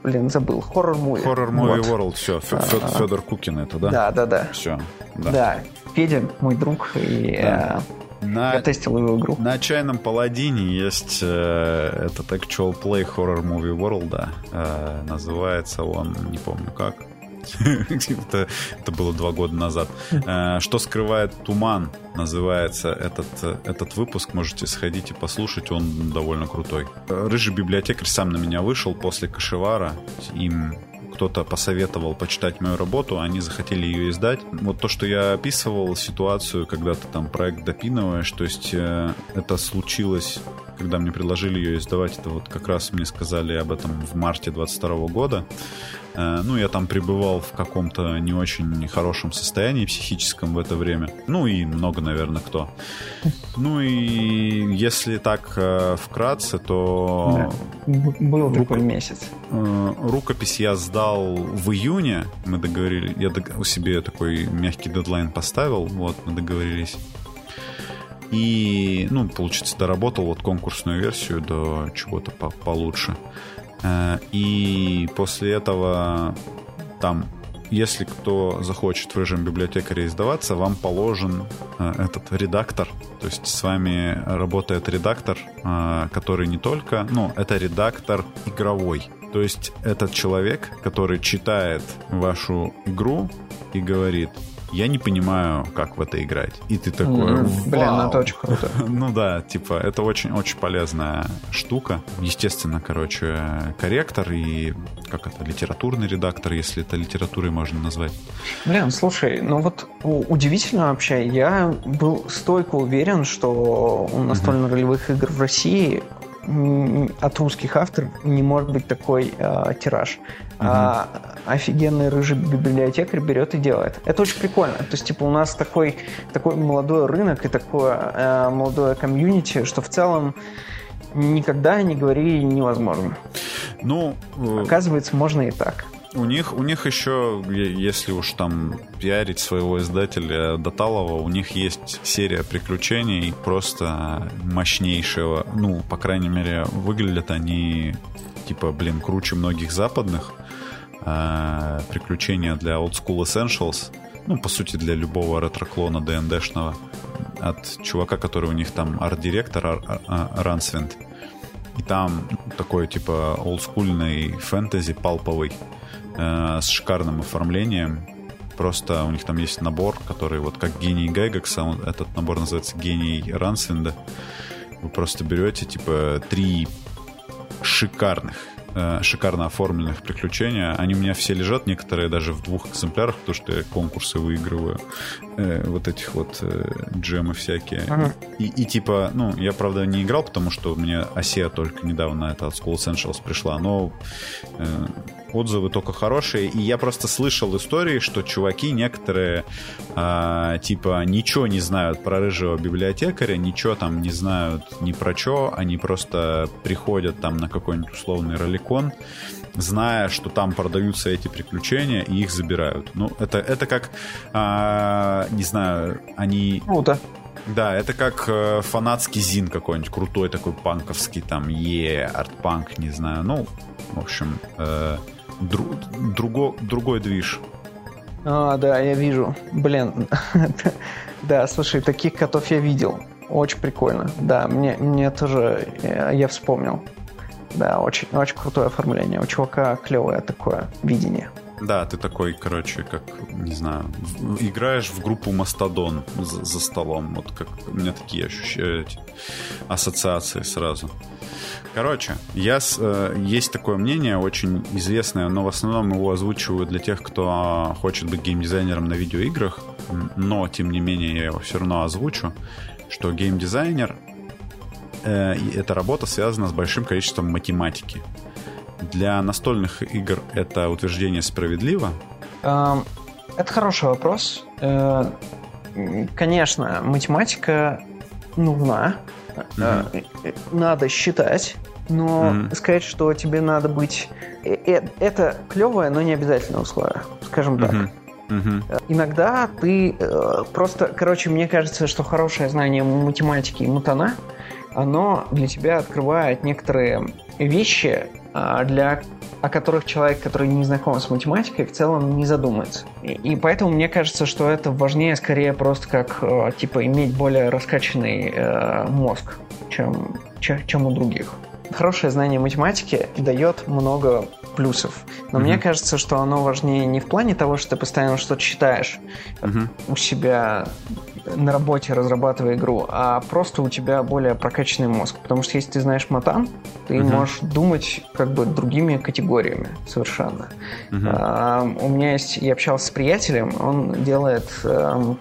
блин, забыл. Хоррор муви. Хоррор муви World, все. Федор Кукин это, да? Да, да, да. Все. Да. да. Федя, мой друг, и да. э, на, я тестил его игру. На чайном паладине есть э, этот actual play horror movie world, да. Э, называется он, не помню как. это, это было два года назад. Э, что скрывает туман, называется этот, этот выпуск. Можете сходить и послушать, он довольно крутой. Рыжий библиотекарь сам на меня вышел после Кашевара. Им кто-то посоветовал почитать мою работу, они захотели ее издать. Вот то, что я описывал ситуацию, когда ты там проект допинываешь, то есть э, это случилось, когда мне предложили ее издавать, это вот как раз мне сказали об этом в марте 22 года. Э, ну, я там пребывал в каком-то не очень хорошем состоянии психическом в это время. Ну, и много, наверное, кто. Ну, и если так э, вкратце, то... Да. Был Рук... такой месяц. Э, рукопись я сдал в июне. Мы договорились... Я у себе такой мягкий дедлайн поставил. Вот, мы договорились. И, ну, получится, доработал вот конкурсную версию до чего-то по получше. И после этого там если кто захочет в режим библиотекаря издаваться, вам положен э, этот редактор. То есть с вами работает редактор, э, который не только... Ну, это редактор игровой. То есть этот человек, который читает вашу игру и говорит, я не понимаю, как в это играть. И ты такой, mm, Блин, ну это очень круто. ну да, типа, это очень-очень полезная штука. Естественно, короче, корректор и как это, литературный редактор, если это литературой можно назвать. Блин, слушай, ну вот удивительно вообще, я был стойко уверен, что у настольно-ролевых игр в России от русских авторов не может быть такой э, тираж. Угу. А офигенный рыжий библиотекарь берет и делает. Это очень прикольно. То есть, типа, у нас такой, такой молодой рынок и такое э, молодое комьюнити, что в целом никогда не говори невозможно. Ну, э, оказывается, можно и так. У них, у них еще, если уж там пиарить своего издателя Доталова, у них есть серия приключений просто мощнейшего. Ну, по крайней мере, выглядят они типа, блин, круче многих западных. А, приключения для Old School Essentials. Ну, по сути, для любого ретро-клона ДНДшного. От чувака, который у них там арт-директор Рансвинд. И там такой, типа, олдскульный фэнтези палповый э, с шикарным оформлением. Просто у них там есть набор, который вот как гений Гайгакса, этот набор называется гений Рансвинда. Вы просто берете, типа, три шикарных э, шикарно оформленных приключения. Они у меня все лежат, некоторые даже в двух экземплярах, потому что я конкурсы выигрываю. Э, вот этих вот э, джемы всякие. Ага. И, и типа, ну, я, правда, не играл, потому что мне Осия только недавно это от School Essentials пришла, но э, отзывы только хорошие. И я просто слышал истории, что чуваки некоторые э, типа ничего не знают про рыжего библиотекаря, ничего там не знают ни про что, они просто приходят там на какой-нибудь условный роликон, зная, что там продаются эти приключения, и их забирают. Ну, это, это как, э, не знаю, они... Круто. Да, это как э, фанатский зин какой-нибудь крутой такой панковский, там, е, арт-панк, не знаю. Ну, в общем, э, дру, друго, другой движ. А, да, я вижу. Блин. да, слушай, таких котов я видел. Очень прикольно. Да, мне, мне тоже, я, я вспомнил. Да, очень, очень крутое оформление. У чувака клевое такое видение. Да, ты такой, короче, как, не знаю, играешь в группу Мастодон за, за столом. Вот как у меня такие ощущения, ассоциации сразу. Короче, я, э, есть такое мнение, очень известное, но в основном его озвучиваю для тех, кто хочет быть геймдизайнером на видеоиграх, но, тем не менее, я его все равно озвучу, что геймдизайнер э, эта работа связана с большим количеством математики. Для настольных игр это утверждение справедливо? Это хороший вопрос. Э, конечно, математика нужна. Mm-hmm. Надо считать. Но mm-hmm. сказать, что тебе надо быть... Это клевое, но не обязательное условие, скажем так. Mm-hmm. Mm-hmm. Иногда ты просто... Короче, мне кажется, что хорошее знание математики и мутана, оно для тебя открывает некоторые вещи, а, для о которых человек, который не знаком с математикой, в целом не задумается. И, и поэтому мне кажется, что это важнее скорее просто как э, типа иметь более раскачанный э, мозг, чем, чем, чем у других. Хорошее знание математики дает много плюсов. Но mm-hmm. мне кажется, что оно важнее не в плане того, что ты постоянно что-то читаешь mm-hmm. у себя на работе разрабатывая игру, а просто у тебя более прокачанный мозг. Потому что если ты знаешь матан, ты uh-huh. можешь думать как бы другими категориями совершенно. Uh-huh. А, у меня есть, я общался с приятелем, он делает а,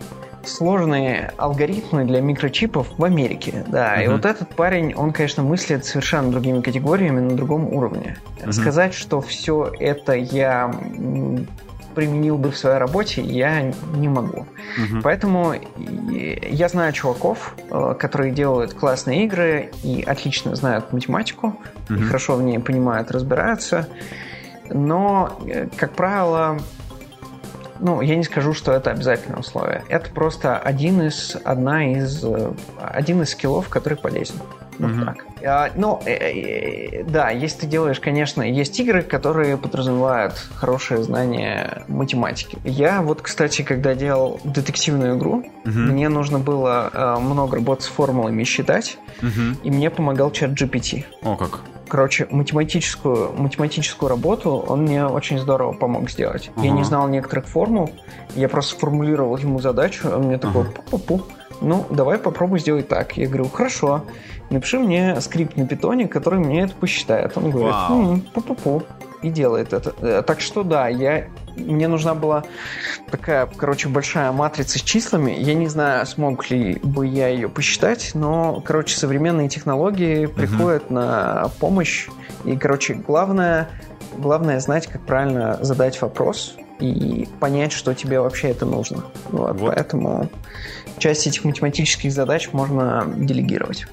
сложные алгоритмы для микрочипов в Америке. Да, uh-huh. и вот этот парень, он, конечно, мыслит совершенно другими категориями на другом уровне. Uh-huh. Сказать, что все это я применил бы в своей работе, я не могу. Угу. Поэтому я знаю чуваков, э, которые делают классные игры и отлично знают математику, угу. и хорошо в ней понимают, разбираются. Но, э, как правило, ну, я не скажу, что это обязательное условие. Это просто один из, одна из, э, один из скиллов, который полезен. Вот mm-hmm. так. А, ну, э, э, да, если ты делаешь, конечно, есть игры, которые подразумевают хорошее знание математики. Я вот, кстати, когда делал детективную игру, mm-hmm. мне нужно было э, много работать с формулами считать, mm-hmm. и мне помогал чат GPT. О, как. Короче, математическую, математическую работу он мне очень здорово помог сделать. uh Я не знал некоторых формул, я просто сформулировал ему задачу, он мне такой, uh пу-пу-пу, ну, давай попробуй сделать так. Я говорю, хорошо напиши мне скрипт на питоне, который мне это посчитает. Он говорит, пу-пу-пу, и делает это. Э, так что да, я мне нужна была такая, короче, большая матрица с числами. Я не знаю, смог ли бы я ее посчитать, но, короче, современные технологии uh-huh. приходят на помощь. И, короче, главное, главное знать, как правильно задать вопрос и понять, что тебе вообще это нужно. Вот, вот. Поэтому часть этих математических задач можно делегировать.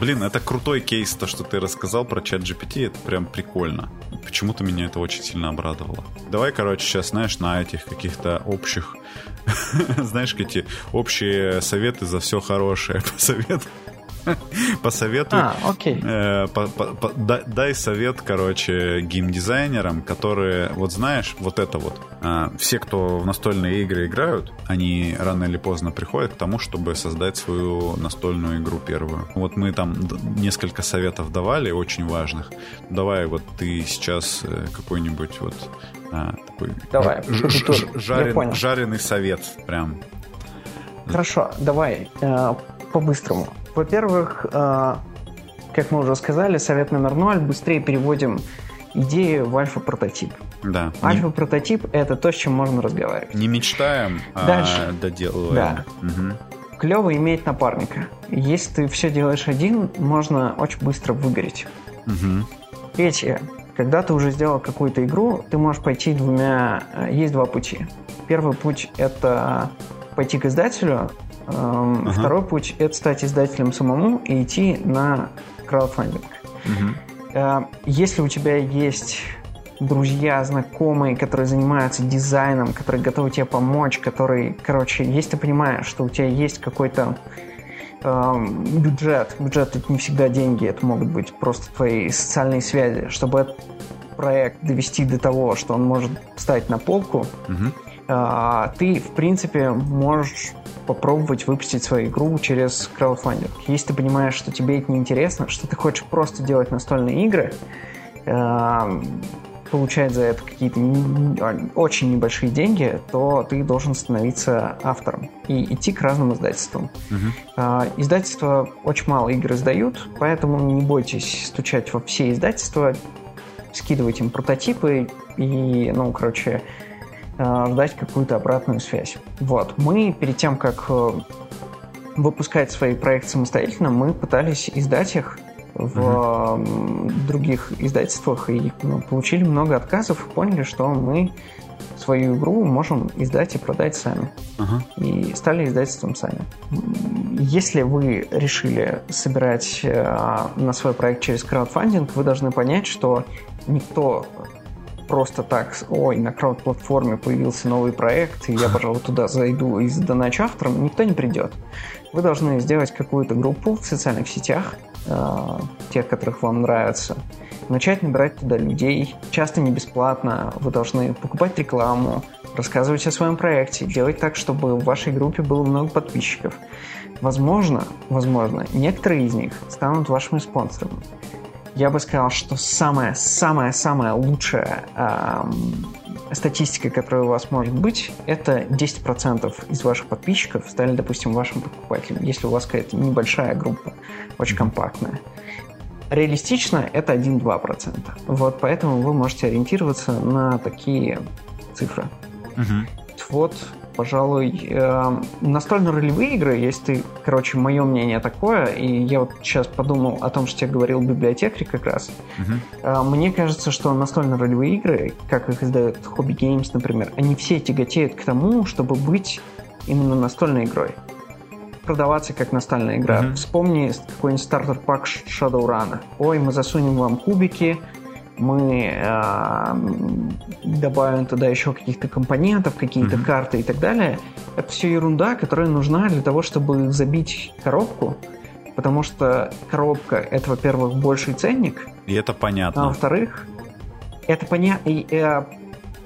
Блин, это крутой кейс, то, что ты рассказал про чат GPT, это прям прикольно. Почему-то меня это очень сильно обрадовало. Давай, короче, сейчас, знаешь, на этих каких-то общих, знаешь, эти общие советы за все хорошее посоветуй. Посоветуй. А, окей. Э, по, по, по, дай, дай совет, короче, геймдизайнерам, которые, вот знаешь, вот это вот. Э, все, кто в настольные игры играют, они рано или поздно приходят к тому, чтобы создать свою настольную игру первую. Вот мы там несколько советов давали, очень важных. Давай вот ты сейчас э, какой-нибудь вот а, такой давай, ж, ж, жарен, жареный совет прям. Хорошо, давай э, по-быстрому. Во-первых, э, как мы уже сказали, совет номер ноль, быстрее переводим идею в альфа-прототип. Да. Альфа-прототип — это то, с чем можно разговаривать. Не мечтаем, а Дальше. а доделываем. Да. Угу. Клево иметь напарника. Если ты все делаешь один, можно очень быстро выгореть. Угу. Третье. Когда ты уже сделал какую-то игру, ты можешь пойти двумя... Э, есть два пути. Первый путь — это пойти к издателю, ага. Второй путь – это стать издателем самому и идти на краудфандинг. Угу. Если у тебя есть друзья, знакомые, которые занимаются дизайном, которые готовы тебе помочь, которые, короче, если ты понимаешь, что у тебя есть какой-то эм, бюджет, бюджет это не всегда деньги, это могут быть просто твои социальные связи, чтобы этот проект довести до того, что он может стать на полку, угу. э, ты, в принципе, можешь попробовать выпустить свою игру через краудфандинг. Если ты понимаешь, что тебе это не интересно, что ты хочешь просто делать настольные игры, э, получать за это какие-то очень небольшие деньги, то ты должен становиться автором и идти к разным издательствам. Угу. Издательства очень мало игр издают, поэтому не бойтесь стучать во все издательства, скидывать им прототипы и, ну, короче, ждать какую-то обратную связь. Вот. Мы перед тем, как э, выпускать свои проекты самостоятельно, мы пытались издать их в uh-huh. других издательствах и ну, получили много отказов, поняли, что мы свою игру можем издать и продать сами. Uh-huh. И стали издательством сами. Если вы решили собирать э, на свой проект через краудфандинг, вы должны понять, что никто просто так, ой, на крауд-платформе появился новый проект, и я, пожалуй, туда зайду и задоначу автором, никто не придет. Вы должны сделать какую-то группу в социальных сетях, э, тех, которых вам нравятся, начать набирать туда людей, часто не бесплатно, вы должны покупать рекламу, рассказывать о своем проекте, делать так, чтобы в вашей группе было много подписчиков. Возможно, возможно, некоторые из них станут вашими спонсорами я бы сказал, что самая-самая-самая лучшая эм, статистика, которая у вас может быть, это 10% из ваших подписчиков стали, допустим, вашим покупателем, если у вас какая-то небольшая группа, очень компактная. Реалистично это 1-2%. Вот поэтому вы можете ориентироваться на такие цифры. Угу. Вот пожалуй, э, настольно-ролевые игры, если ты, короче, мое мнение такое, и я вот сейчас подумал о том, что я говорил библиотекарь как раз, угу. э, мне кажется, что настольно-ролевые игры, как их издают Hobby Games, например, они все тяготеют к тому, чтобы быть именно настольной игрой продаваться как настольная игра. Mm-hmm. Вспомни какой-нибудь стартер-пак Shadowrun. Ой, мы засунем вам кубики, мы э, добавим туда еще каких-то компонентов, какие-то mm-hmm. карты и так далее. Это все ерунда, которая нужна для того, чтобы забить коробку, потому что коробка это, во-первых, больший ценник. И это понятно. А во-вторых, это понятно. Э,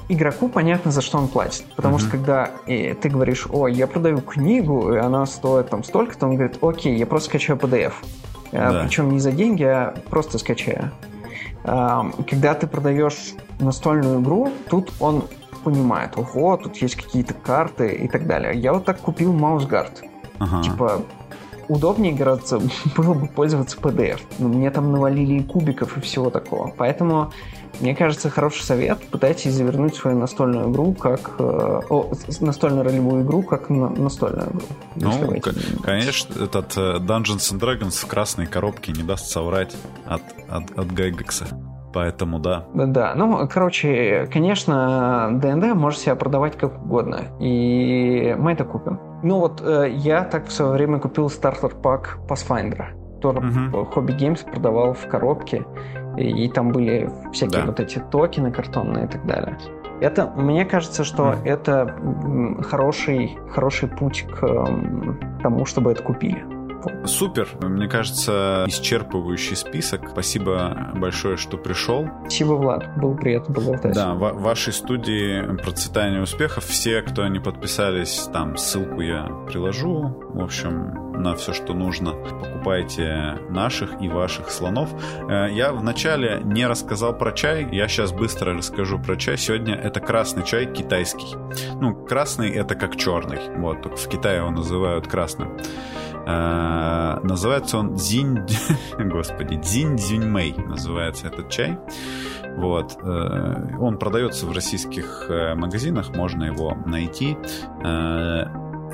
игроку понятно, за что он платит. Потому mm-hmm. что когда э, ты говоришь, о, я продаю книгу, и она стоит там столько-то, он говорит, окей, я просто скачаю PDF. Э, да. Причем не за деньги, а просто скачаю когда ты продаешь настольную игру, тут он понимает, ого, тут есть какие-то карты и так далее. Я вот так купил маусгард. Ага. Типа, удобнее гораздо было бы пользоваться PDF. Но мне там навалили и кубиков и всего такого. Поэтому, мне кажется, хороший совет. Пытайтесь завернуть свою настольную игру как... Э, о, настольную ролевую игру как на, настольную игру. Ну, конечно, этот э, Dungeons and Dragons в красной коробке не даст соврать от, от, от Гайгекса. Поэтому да. Да, ну, короче, конечно, ДНД может себя продавать как угодно. И мы это купим. Ну вот, э, я так в свое время купил стартер-пак Pathfinder. Тоже uh-huh. Hobby Games продавал в коробке. И, и там были всякие да. вот эти токены картонные и так далее. Это, мне кажется, что mm. это хороший, хороший путь к тому, чтобы это купили. Супер. Мне кажется, исчерпывающий список. Спасибо большое, что пришел. Спасибо, Влад. Было приятно поболтать. Да, в вашей студии процветания успехов. Все, кто не подписались, там ссылку я приложу. В общем, на все, что нужно. Покупайте наших и ваших слонов. Э, я вначале не рассказал про чай. Я сейчас быстро расскажу про чай. Сегодня это красный чай китайский. Ну, красный это как черный. Вот, только в Китае его называют красным. Э, называется он Дзинь... Господи, Дзинь Дзюньмэй называется этот чай. Вот. Э, он продается в российских э, магазинах, можно его найти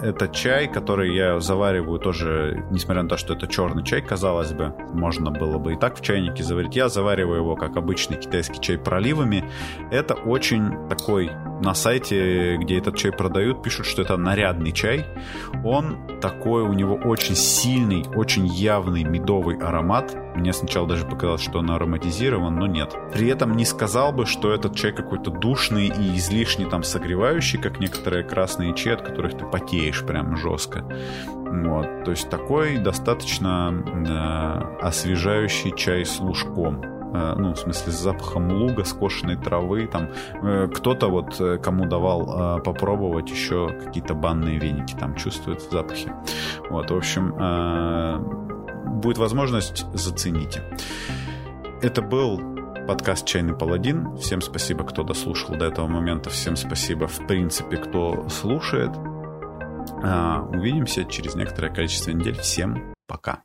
это чай, который я завариваю тоже, несмотря на то, что это черный чай, казалось бы, можно было бы и так в чайнике заварить. Я завариваю его как обычный китайский чай проливами. Это очень такой на сайте, где этот чай продают, пишут, что это нарядный чай. Он такой, у него очень сильный, очень явный медовый аромат. Мне сначала даже показалось, что он ароматизирован, но нет. При этом не сказал бы, что этот чай какой-то душный и излишне там согревающий, как некоторые красные чаи, от которых ты потеешь прям жестко. Вот, то есть такой достаточно э, освежающий чай с лужком. Э, ну, в смысле, с запахом луга, скошенной травы, там, э, кто-то вот, э, кому давал попробовать еще какие-то банные веники, там, чувствует в запахе. Вот, в общем, будет возможность, зацените. Это был подкаст «Чайный паладин». Всем спасибо, кто дослушал до этого момента. Всем спасибо, в принципе, кто слушает. А, увидимся через некоторое количество недель. Всем пока.